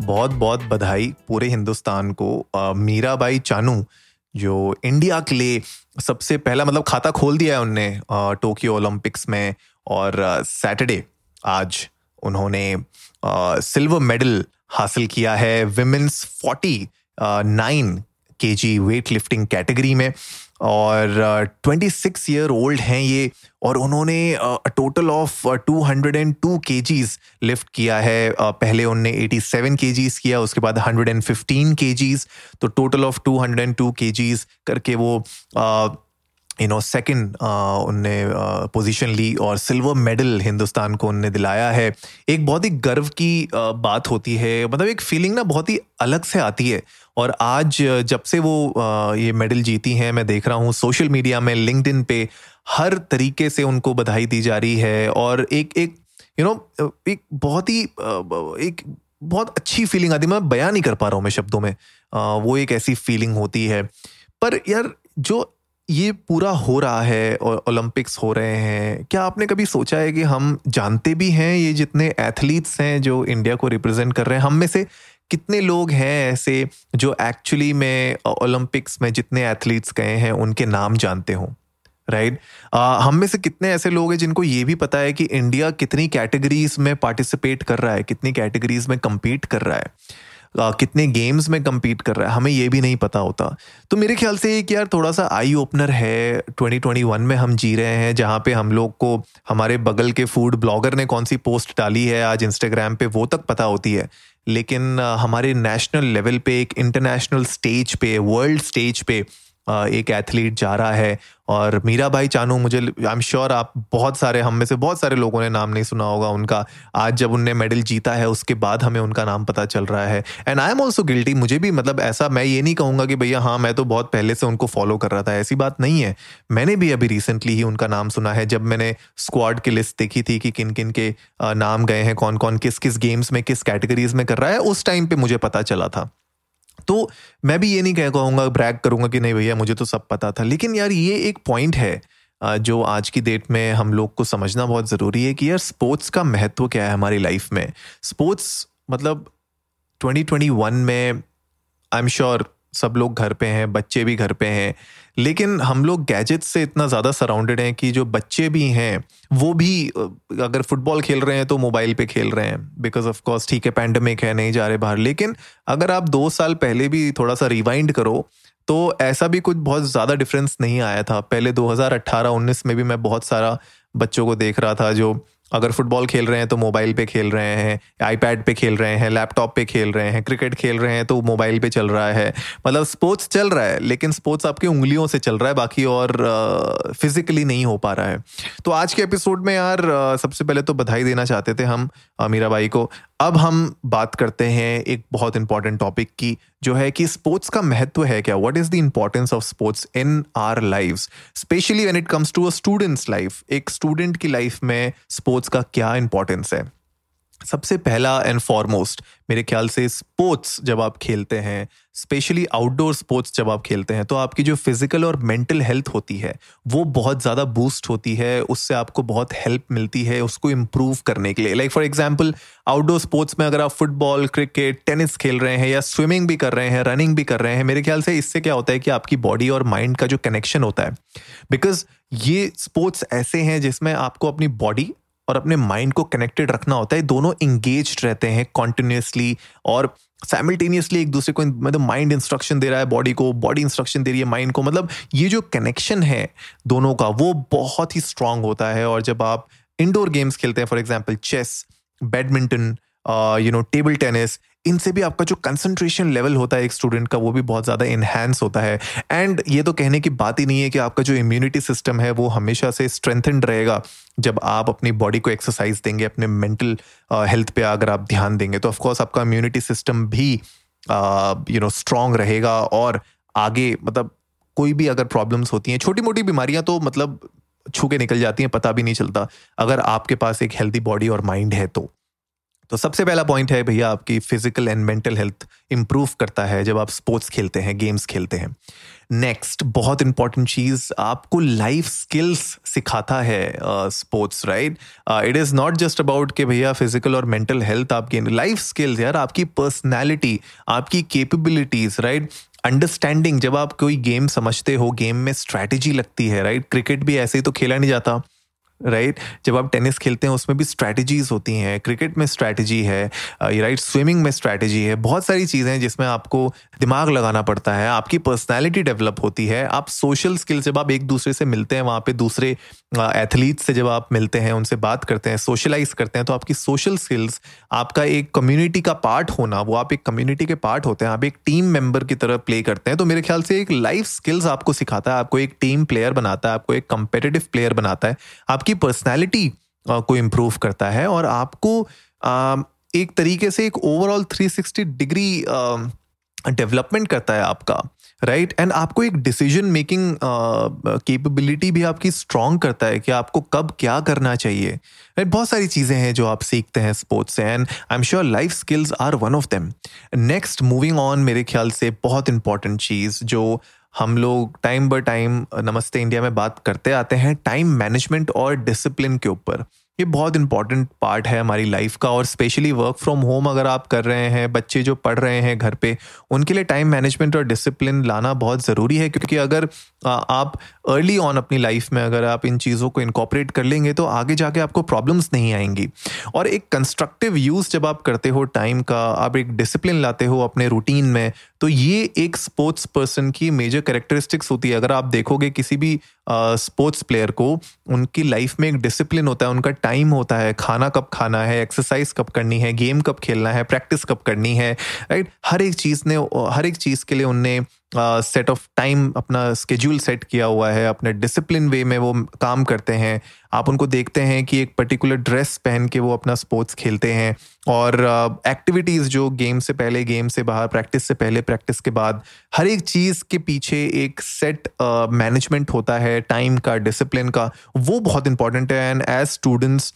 बहुत बहुत बधाई पूरे हिंदुस्तान को। मीराबाई चानू, जो इंडिया के लिए सबसे पहला मतलब खाता खोल दिया है उनने टोक्यो ओलंपिक्स में। और सैटरडे आज उन्होंने सिल्वर मेडल हासिल किया है विमेंस फोर्टी नाइन के जी वेट लिफ्टिंग कैटेगरी में। और ट्वेंटी सिक्स ईयर ओल्ड हैं ये और उन्होंने total of two hundred and two kgs lift किया है। Uh, पहले उन्होंने एटी सेवन के जीज किया उसके बाद हंड्रेड एंड फिफ्टीन के जीज तो total of two hundred and two kgs करके वो यू नो सेकंड उनने पोजीशन uh, ली और सिल्वर मेडल हिंदुस्तान को उनने दिलाया है। एक बहुत ही गर्व की uh, बात होती है। मतलब एक फीलिंग ना बहुत ही अलग से आती है। और आज जब से वो ये मेडल जीती हैं मैं देख रहा हूँ सोशल मीडिया में लिंक्डइन पे हर तरीके से उनको बधाई दी जा रही है। और एक एक यू you नो know, एक बहुत ही एक बहुत अच्छी फीलिंग आती है। मैं बयान नहीं कर पा रहा हूँ मैं शब्दों में। वो एक ऐसी फीलिंग होती है। पर यार जो ये पूरा हो रहा है और ओलंपिक्स हो रहे हैं। क्या आपने कभी सोचा है कि हम जानते भी हैं ये जितने एथलीट्स हैं जो इंडिया को रिप्रेजेंट कर रहे हैं? हम में से कितने लोग हैं ऐसे जो एक्चुअली में ओलंपिक्स में जितने एथलीट्स गए हैं, उनके नाम जानते हों? Right right? हम में से कितने ऐसे लोग हैं जिनको ये भी पता है कि इंडिया कितनी कैटेगरीज में पार्टिसिपेट कर रहा है, कितनी कैटेगरीज में कम्पीट कर रहा है। कितने गेम्स में कम्पीट कर रहा है, हमें ये भी नहीं पता होता। तो मेरे ख्याल से एक यार थोड़ा सा आई ओपनर है 2021 में हम जी रहे हैं, जहाँ पे हम लोग को हमारे बगल के फ़ूड ब्लॉगर ने कौन सी पोस्ट डाली है, आज इंस्टाग्राम पे, वो तक पता होती है। लेकिन हमारे नेशनल लेवल पे, एक इंटरनेशनल स्टेज पे वर्ल्ड स्टेज पे एक एथलीट जा रहा है और मीरा भाई चानू, मुझे आई एम श्योर आप बहुत सारे, हम में से बहुत सारे लोगों ने नाम नहीं सुना होगा उनका। आज जब उनने मेडल जीता है, उसके बाद हमें उनका नाम पता चल रहा है। And I am also guilty मुझे भी मतलब ऐसा, मैं ये नहीं कहूँगा कि भैया हाँ मैं तो बहुत पहले से उनको फॉलो कर रहा था, ऐसी बात नहीं है। मैंने भी अभी रिसेंटली ही उनका नाम सुना है, जब मैंने स्क्वाड की लिस्ट देखी थी कि किन किन के नाम गए हैं कौन कौन किस किस गेम्स में, किस कैटेगरीज में कर रहा है, उस टाइम पर मुझे पता चला था। तो मैं भी ये नहीं कह कहूँगा ब्रैक करूँगा कि नहीं भैया, मुझे तो सब पता था। लेकिन यार ये एक पॉइंट है जो आज की डेट में हम लोग को समझना बहुत ज़रूरी है कि यार स्पोर्ट्स का महत्व क्या है हमारी लाइफ में? स्पोर्ट्स मतलब 2021 में आई एम श्योर सब लोग घर पे हैं, बच्चे भी घर पे हैं, लेकिन हम लोग गैजेट से इतना ज़्यादा सराउंडेड हैं कि जो बच्चे भी हैं, वो भी अगर फुटबॉल खेल रहे हैं तो मोबाइल पे खेल रहे हैं बिकॉज़ ऑफ़ कोर्स ठीक है पैंडमिक है, नहीं जा रहे बाहर, लेकिन अगर आप दो साल पहले भी थोड़ा सा रिवाइंड करो तो ऐसा भी कुछ बहुत ज़्यादा डिफरेंस नहीं आया था। पहले 2018-19 में भी मैं बहुत सारा बच्चों को देख रहा था जो अगर फुटबॉल खेल रहे हैं तो मोबाइल पे खेल रहे हैं आईपैड पे खेल रहे हैं लैपटॉप पे खेल रहे हैं क्रिकेट खेल रहे हैं तो मोबाइल पे चल रहा है। मतलब स्पोर्ट्स चल रहा है, लेकिन स्पोर्ट्स आपकी उंगलियों से चल रहा है, बाकी और फिजिकली नहीं हो पा रहा है। तो आज के एपिसोड में यार सबसे पहले तो बधाई देना चाहते थे हम मीरा भाई को। अब हम बात करते हैं एक बहुत इंपॉर्टेंट टॉपिक की, जो है कि स्पोर्ट्स का महत्व है क्या? What is the importance of sports in our life especially when it comes to a students life एक स्टूडेंट की लाइफ में स्पोर्ट्स का क्या इंपॉर्टेंस है? सबसे पहला एंड फॉरमोस्ट मेरे ख्याल से स्पोर्ट्स जब आप खेलते हैं स्पेशली आउटडोर स्पोर्ट्स जब आप खेलते हैं तो आपकी जो फ़िज़िकल और मेंटल हेल्थ होती है, वो बहुत ज़्यादा बूस्ट होती है, उससे आपको बहुत हेल्प मिलती है, उसको इम्प्रूव करने के लिए। Like for example outdoor sports में अगर आप फुटबॉल क्रिकेट टेनिस खेल रहे हैं या स्विमिंग भी कर रहे हैं रनिंग भी कर रहे हैं, मेरे ख्याल से इससे क्या होता है कि आपकी बॉडी और माइंड का जो कनेक्शन होता है। बिकॉज़ ये स्पोर्ट्स ऐसे हैं जिसमें आपको अपनी बॉडी और अपने माइंड को कनेक्टेड रखना होता है दोनों इंगेज रहते हैं कॉन्टिन्यूसली और साइमल्टेनियसली एक दूसरे को मतलब माइंड इंस्ट्रक्शन दे रहा है बॉडी को बॉडी इंस्ट्रक्शन दे रही है माइंड को मतलब ये जो कनेक्शन है दोनों का, वो बहुत ही स्ट्रांग होता है और जब आप इंडोर गेम्स खेलते हैं for example chess badminton you know table tennis इनसे भी आपका जो कंसंट्रेशन लेवल होता है एक स्टूडेंट का, वो भी बहुत ज़्यादा इन्हेंस होता है। एंड ये तो कहने की बात ही नहीं है कि आपका जो इम्यूनिटी सिस्टम है, वो हमेशा से स्ट्रेंथनड रहेगा जब आप अपनी बॉडी को एक्सरसाइज देंगे, अपने मेंटल हेल्थ पे अगर आप ध्यान देंगे तो ऑफकोर्स आपका इम्यूनिटी सिस्टम भी यू नो स्ट्रांग रहेगा और आगे मतलब कोई भी अगर प्रॉब्लम्स होती हैं छोटी मोटी बीमारियाँ तो मतलब छू के निकल जाती हैं, पता भी नहीं चलता। अगर आपके पास एक हेल्दी बॉडी और माइंड है तो। तो सबसे पहला पॉइंट है भैया आपकी physical and mental health improve करता है जब आप स्पोर्ट्स खेलते हैं गेम्स खेलते हैं। नेक्स्ट बहुत इंपॉर्टेंट चीज़, आपको लाइफ स्किल्स सिखाता है sports right it is not just about कि भैया फ़िज़िकल और मेंटल हेल्थ आपकी लाइफ स्किल्स यार, आपकी पर्सनैलिटी आपकी केपेबिलिटीज राइट अंडरस्टैंडिंग जब आप कोई गेम समझते हो गेम में स्ट्रैटेजी लगती है राइट क्रिकेट भी ऐसे ही तो खेला नहीं जाता। राइट जब आप टेनिस खेलते हैं, उसमें भी स्ट्रैटेजीज होती हैं। क्रिकेट में स्ट्रैटेजी है राइट स्विमिंग में स्ट्रैटेजी है। बहुत सारी चीज़ें हैं जिसमें आपको दिमाग लगाना पड़ता है, आपकी पर्सनैलिटी डेवलप होती है। आप सोशल स्किल्स जब आप एक दूसरे से मिलते हैं, वहाँ पे दूसरे एथलीट से जब आप मिलते हैं, उनसे बात करते हैं सोशलाइज करते हैं तो आपकी सोशल स्किल्स आपका एक कम्युनिटी का पार्ट होना, वो आप एक कम्युनिटी के पार्ट होते हैं। आप एक टीम मेंबर की तरह प्ले करते हैं तो मेरे ख्याल से एक लाइफ स्किल्स आपको सिखाता है, आपको एक टीम प्लेयर बनाता है, आपको एक कंपेटेटिव प्लेयर बनाता है। आपकी पर्सनैलिटी को इम्प्रूव करता है और आपको एक तरीके से एक ओवरऑल 360 डिग्री डेवलपमेंट करता है आपका राइट right? एंड आपको एक डिसीज़न मेकिंग कैपेबिलिटी भी आपकी स्ट्रांग करता है कि आपको कब क्या करना चाहिए। राइट बहुत सारी चीज़ें हैं जो आप सीखते हैं स्पोर्ट्स से and I am sure life skills are one of them next moving on मेरे ख्याल से बहुत इंपॉर्टेंट चीज़ जो हम लोग टाइम बाय टाइम नमस्ते इंडिया में बात करते आते हैं टाइम मैनेजमेंट और डिसिप्लिन के ऊपर। ये बहुत इंपॉर्टेंट पार्ट है हमारी लाइफ का और स्पेशली वर्क फ्रॉम होम अगर आप कर रहे हैं, बच्चे जो पढ़ रहे हैं घर पे, उनके लिए टाइम मैनेजमेंट और डिसिप्लिन लाना बहुत ज़रूरी है क्योंकि अगर आप अर्ली ऑन अपनी लाइफ में अगर आप इन चीज़ों को इनकॉपरेट कर लेंगे तो आगे जाके आपको प्रॉब्लम्स नहीं आएँगी। और एक कंस्ट्रक्टिव यूज़ जब आप करते हो टाइम का, आप एक डिसिप्लिन लाते हो अपने रूटीन में तो ये एक स्पोर्ट्स पर्सन की मेजर कैरेक्टरिस्टिक्स होती है। अगर आप देखोगे किसी भी स्पोर्ट्स प्लेयर को, उनकी लाइफ में एक डिसिप्लिन होता है, उनका टाइम होता है, खाना कब खाना है एक्सरसाइज कब करनी है गेम कब खेलना है प्रैक्टिस कब करनी है राइट हर एक चीज़ ने, हर एक चीज़ के लिए उनने सेट ऑफ़ टाइम अपना स्केड्यूल सेट किया हुआ है अपने डिसिप्लिन वे में वो काम करते हैं। आप उनको देखते हैं कि एक पर्टिकुलर ड्रेस पहन के वो अपना स्पोर्ट्स खेलते हैं और एक्टिविटीज़ uh, जो गेम से पहले गेम से बाहर प्रैक्टिस से पहले प्रैक्टिस के बाद हर एक चीज़ के पीछे एक सेट मैनेजमेंट uh, होता है टाइम का डिसिप्लिन का वो बहुत इंपॉर्टेंट है। एंड एज स्टूडेंट्स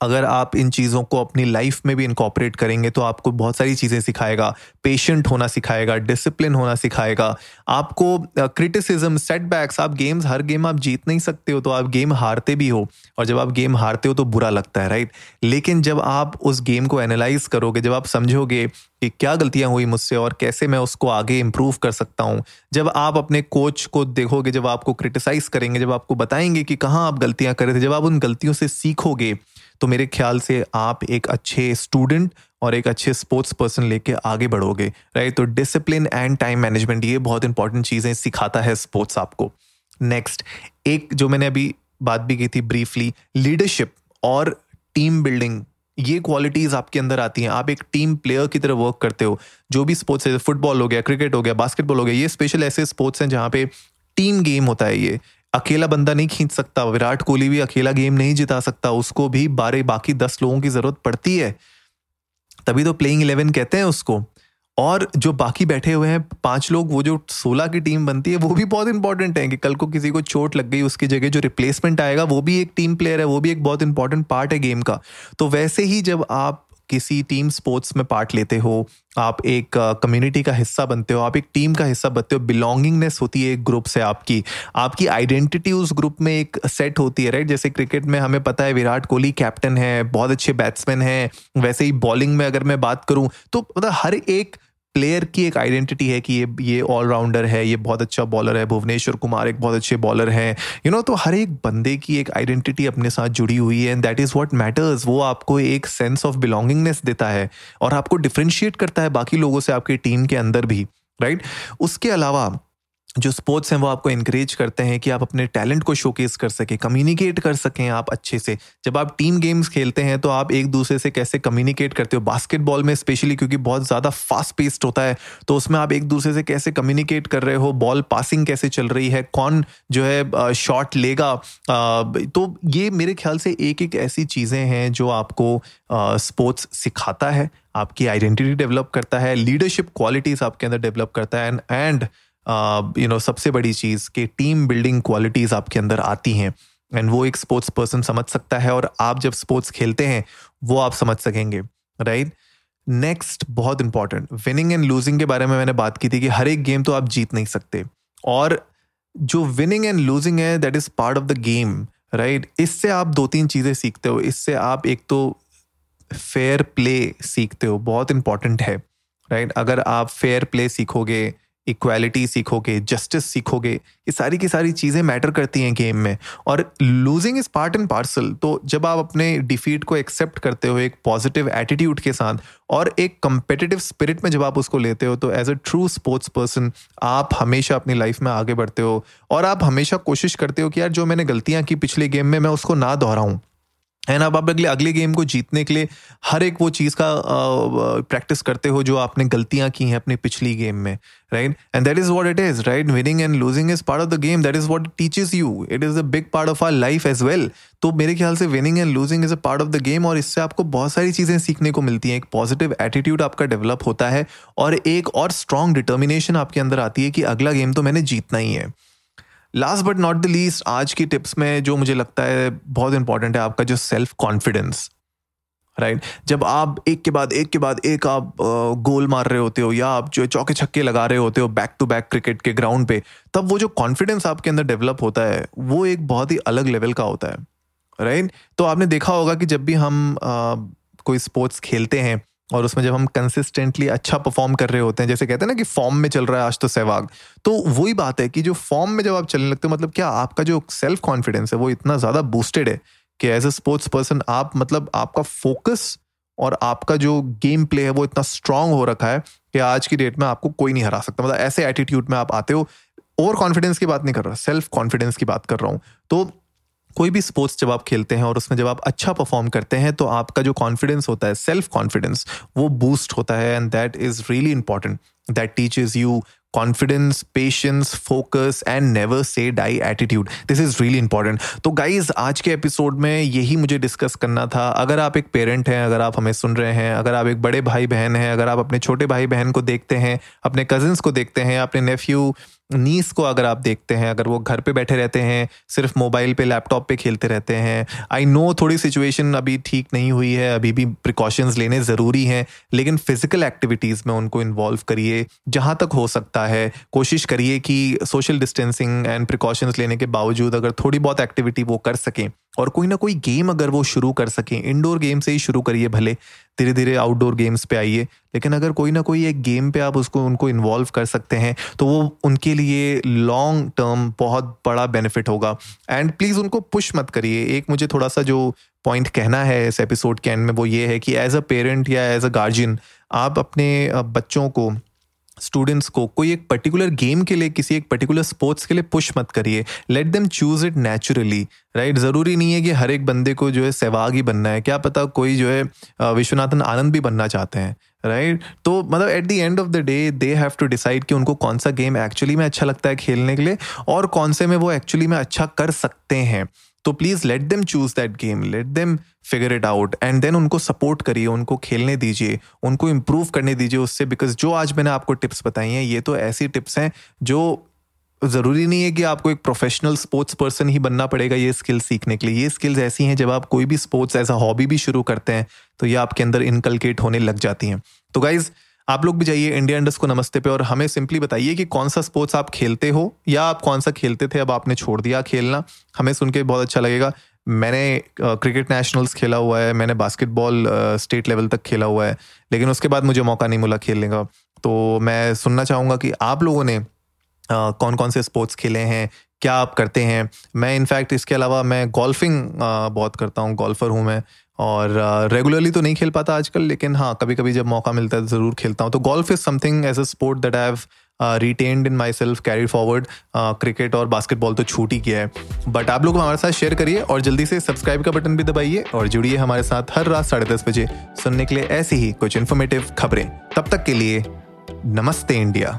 अगर आप इन चीज़ों को अपनी लाइफ में भी इनकॉपरेट करेंगे तो आपको बहुत सारी चीज़ें सिखाएगा। पेशेंट होना सिखाएगा डिसिप्लिन होना सिखाएगा। आपको क्रिटिसिज्म सेटबैक्स आप गेम्स हर गेम आप जीत नहीं सकते हो तो आप गेम हारते भी हो। और जब आप गेम हारते हो तो बुरा लगता है राइट लेकिन जब आप उस गेम को एनालाइज करोगे, जब आप समझोगे कि क्या गलतियाँ हुई मुझसे और कैसे मैं उसको आगे इम्प्रूव कर सकता हूँ, जब आप अपने कोच को देखोगे, जब आपको क्रिटिसाइज करेंगे, जब आपको बताएँगे कि कहाँ आप गलतियाँ कर थे, जब आप उन गलतियों से सीखोगे तो मेरे ख्याल से आप एक अच्छे स्टूडेंट और एक अच्छे स्पोर्ट्स पर्सन लेके आगे बढ़ोगे राइट तो डिसिप्लिन एंड टाइम मैनेजमेंट ये बहुत इंपॉर्टेंट चीज़ें सिखाता है स्पोर्ट्स आपको। नेक्स्ट एक जो मैंने अभी बात भी की थी ब्रीफली लीडरशिप और टीम बिल्डिंग ये क्वालिटीज आपके अंदर आती हैं। आप एक टीम प्लेयर की तरह वर्क करते हो, जो भी स्पोर्ट्स है फुटबॉल हो गया क्रिकेट हो गया बास्केटबॉल हो गया, ये स्पेशल ऐसे स्पोर्ट्स हैं जहाँ पे टीम गेम होता है ये। अकेला बंदा नहीं खींच सकता। विराट कोहली भी अकेला गेम नहीं जिता सकता। उसको भी बारह बाकी दस लोगों की ज़रूरत पड़ती है। तभी तो प्लेइंग इलेवन कहते हैं उसको। और जो बाकी बैठे हुए हैं, पाँच लोग, वो जो सोलह की टीम बनती है, वो भी बहुत इंपॉर्टेंट है कि कल को किसी को चोट लग गई, उसकी जगह जो रिप्लेसमेंट आएगा, वो भी एक टीम प्लेयर है, वो भी एक बहुत इंपॉर्टेंट पार्ट है गेम का। तो वैसे ही जब आप किसी टीम स्पोर्ट्स में पार्ट लेते हो आप एक कम्युनिटी uh, का हिस्सा बनते हो आप एक टीम का हिस्सा बनते हो बिलोंगिंगनेस होती है एक ग्रुप से आपकी। आपकी आइडेंटिटी उस ग्रुप में एक सेट होती है राइट जैसे क्रिकेट में हमें पता है विराट कोहली कैप्टन है बहुत अच्छे बैट्समैन हैं वैसे ही बॉलिंग में अगर मैं बात करूँ तो मतलब हर एक प्लेयर की एक आइडेंटिटी है कि ये ये ऑलराउंडर है, ये बहुत अच्छा बॉलर है, भुवनेश्वर कुमार एक बहुत अच्छे बॉलर हैं यू नो तो हर एक बंदे की एक आइडेंटिटी अपने साथ जुड़ी हुई है and that is what matters वो आपको एक सेंस ऑफ़ बिलोंगिंगनेस देता है और आपको डिफ्रेंशिएट करता है बाकी लोगों से आपकी टीम के अंदर भी राइट right? उसके अलावा जो स्पोर्ट्स हैं वो आपको इंकरेज करते हैं कि आप अपने टैलेंट को शोकेस कर सकें कम्युनिकेट कर सकें आप अच्छे से। जब आप टीम गेम्स खेलते हैं तो आप एक दूसरे से कैसे कम्युनिकेट करते हो? बास्केटबॉल में स्पेशली क्योंकि बहुत ज़्यादा फास्ट पेस्ड होता है तो उसमें आप एक दूसरे से कैसे कम्युनिकेट कर रहे हो? बॉल पासिंग कैसे चल रही है? कौन जो है शॉट लेगा? तो ये मेरे ख्याल से एक एक ऐसी चीज़ें हैं जो आपको स्पोर्ट्स सिखाता है, आपकी आइडेंटिटी डेवलप करता है लीडरशिप क्वालिटीज़ आपके अंदर डेवलप करता है एंड यू नो सबसे बड़ी चीज़ कि टीम बिल्डिंग क्वालिटीज़ आपके अंदर आती हैं एंड वो एक स्पोर्ट्स पर्सन समझ सकता है और आप जब स्पोर्ट्स खेलते हैं, वो आप समझ सकेंगे राइट नेक्स्ट बहुत इंपॉर्टेंट विनिंग एंड लूजिंग के बारे में मैंने बात की थी कि हर एक गेम तो आप जीत नहीं सकते, और जो विनिंग एंड लूजिंग है that is part of the game right इससे आप दो तीन चीज़ें सीखते हो, इससे आप एक तो फेयर प्ले सीखते हो, बहुत इंपॉर्टेंट है राइट? अगर आप फेयर प्ले सीखोगे इक्वालिटी सीखोगे जस्टिस सीखोगे, ये सारी की सारी चीज़ें मैटर करती हैं गेम में। और losing is part and parcel तो जब आप अपने डिफीट को एक्सेप्ट करते हो एक पॉजिटिव एटीट्यूड के साथ और एक कंपेटिटिव स्पिरिट में जब आप उसको लेते हो तो as a true sports person आप हमेशा अपनी लाइफ में आगे बढ़ते हो और आप हमेशा कोशिश करते हो कि यार जो मैंने गलतियाँ की पिछले गेम में, मैं उसको ना दोहराऊं। एंड अब आप अगले अगले गेम को जीतने के लिए हर एक वो चीज़ का प्रैक्टिस करते हो जो आपने गलतियाँ की हैं अपनी पिछली गेम में right and that is what it is right winning and losing is part of the game that is what teaches you it is a big part of our life as well तो मेरे ख्याल से winning and losing is a part of the game और इससे आपको बहुत सारी चीज़ें सीखने को मिलती हैं। एक पॉजिटिव एटीट्यूड आपका डेवलप होता है और एक और स्ट्रॉन्ग डिटर्मिनेशन आपके अंदर आती है कि अगला गेम तो मैंने जीतना ही है। Last but not the least आज की टिप्स में जो मुझे लगता है बहुत इंपॉर्टेंट है आपका जो सेल्फ कॉन्फिडेंस राइट जब आप एक के बाद एक के बाद एक आप गोल मार रहे होते हो या आप जो चौके छक्के लगा रहे होते हो बैक टू बैक क्रिकेट के ग्राउंड पे तब वो जो कॉन्फिडेंस आपके अंदर डेवलप होता है वो एक बहुत ही अलग लेवल का होता है राइट तो आपने देखा होगा कि जब भी हम आ, कोई स्पोर्ट्स खेलते हैं और उसमें जब हम कंसिस्टेंटली अच्छा परफॉर्म कर रहे होते हैं, जैसे कहते हैं ना कि फॉर्म में चल रहा है आज तो सहवाग तो वही बात है कि जो फॉर्म में जब आप चलने लगते हो मतलब क्या आपका जो सेल्फ कॉन्फिडेंस है, वो इतना ज़्यादा बूस्टेड है कि एज अ स्पोर्ट्स पर्सन आप मतलब आपका फोकस और आपका जो गेम प्ले है, वो इतना स्ट्रांग हो रखा है कि आज की डेट में आपको कोई नहीं हरा सकता। मतलब ऐसे एटीट्यूड में आप आते हो ओवर कॉन्फिडेंस की बात नहीं कर रहा सेल्फ कॉन्फिडेंस की बात कर रहा हूँ। तो कोई भी स्पोर्ट्स जब आप खेलते हैं और उसमें जब आप अच्छा परफॉर्म करते हैं तो आपका जो कॉन्फिडेंस होता है सेल्फ कॉन्फिडेंस वो बूस्ट होता है and that is really important that teaches you confidence patience focus and never say die attitude this is really important तो गाइज़ आज के एपिसोड में यही मुझे डिस्कस करना था। अगर आप एक पेरेंट हैं, अगर आप हमें सुन रहे हैं, अगर आप एक बड़े भाई बहन हैं, अगर आप अपने छोटे भाई बहन को देखते हैं, अपने कजिन्स को देखते हैं, अपने नेफ्यू नीस को अगर आप देखते हैं, अगर वो घर पे बैठे रहते हैं, सिर्फ़ मोबाइल पे, लैपटॉप पे खेलते रहते हैं आई नो थोड़ी सिचुएशन अभी ठीक नहीं हुई है, अभी भी प्रिकॉशंस लेने ज़रूरी हैं, लेकिन फ़िज़िकल एक्टिविटीज़ में उनको इन्वॉल्व करिए, जहाँ तक हो सकता है, कोशिश करिए कि सोशल डिस्टेंसिंग एंड प्रिकॉशंस लेने के बावजूद अगर थोड़ी बहुत एक्टिविटी वो कर सकें। और कोई ना कोई गेम अगर वो शुरू कर सकें इंडोर गेम से ही शुरू करिए भले धीरे धीरे आउटडोर गेम्स पे आइए, लेकिन अगर कोई ना कोई एक गेम पे आप उसको, उनको इन्वॉल्व कर सकते हैं तो वो उनके लिए लॉन्ग टर्म बहुत बड़ा बेनिफिट होगा। एंड प्लीज़ उनको पुश मत करिए। एक मुझे थोड़ा सा जो पॉइंट कहना है इस एपिसोड के एंड में, वो ये है कि एज अ पेरेंट या एज अ गार्जियन आप अपने बच्चों को स्टूडेंट्स को कोई एक पर्टिकुलर गेम के लिए, किसी एक पर्टिकुलर स्पोर्ट्स के लिए पुश मत करिए। Let them choose it naturally right ज़रूरी नहीं है कि हर एक बंदे को जो है सहवाग ही बनना है। क्या पता कोई जो है विश्वनाथन आनंद भी बनना चाहते हैं राइट right? तो मतलब at the end of the day they have to decide कि उनको कौन सा गेम एक्चुअली में अच्छा लगता है खेलने के लिए और कौन से में वो एक्चुअली में अच्छा कर सकते हैं। तो please let them choose that game let them figure it out and then उनको सपोर्ट करिए, उनको खेलने दीजिए, उनको इम्प्रूव करने दीजिए उससे बिकॉज़ जो आज मैंने आपको टिप्स बताई हैं, ये तो ऐसी टिप्स हैं जो ज़रूरी नहीं है कि आपको एक प्रोफेशनल स्पोर्ट्स पर्सन ही बनना पड़ेगा ये स्किल्स सीखने के लिए। ये स्किल्स ऐसी हैं जब आप कोई भी स्पोर्ट्स एज अ हॉबी भी शुरू करते हैं तो ये आपके अंदर इनकलकेट होने लग जाती हैं। तो गाइज़ आप लोग भी जाइए इंडिया इंडस को नमस्ते पे और हमें सिंपली बताइए कि कौन सा स्पोर्ट्स आप खेलते हो या आप कौन सा खेलते थे, अब आपने छोड़ दिया खेलना। हमें सुन के बहुत अच्छा लगेगा। मैंने क्रिकेट नेशनल्स खेला हुआ है, मैंने बास्केटबॉल स्टेट लेवल तक खेला हुआ है, लेकिन उसके बाद मुझे मौका नहीं मिला खेलने का। तो मैं सुनना चाहूँगा कि आप लोगों ने कौन कौन से स्पोर्ट्स खेले हैं, क्या आप करते हैं? मैं इनफैक्ट इसके अलावा मैं गोल्फिंग बहुत करता हूँ गोल्फर हूँ मैं। और रेगुलरली तो नहीं खेल पाता आजकल, लेकिन हाँ कभी कभी जब मौका मिलता है ज़रूर खेलता हूँ। तो golf is something as a sport that I have retained in myself carry forward cricket और बास्केटबॉल तो छूट ही किया है। बट आप लोग हमारे साथ शेयर करिए और जल्दी से सब्सक्राइब का बटन भी दबाइए और जुड़िए हमारे साथ हर रात साढ़े दस बजे। सुनने के लिए ऐसी ही कुछ इन्फॉर्मेटिव खबरें। तब तक के लिए नमस्ते इंडिया।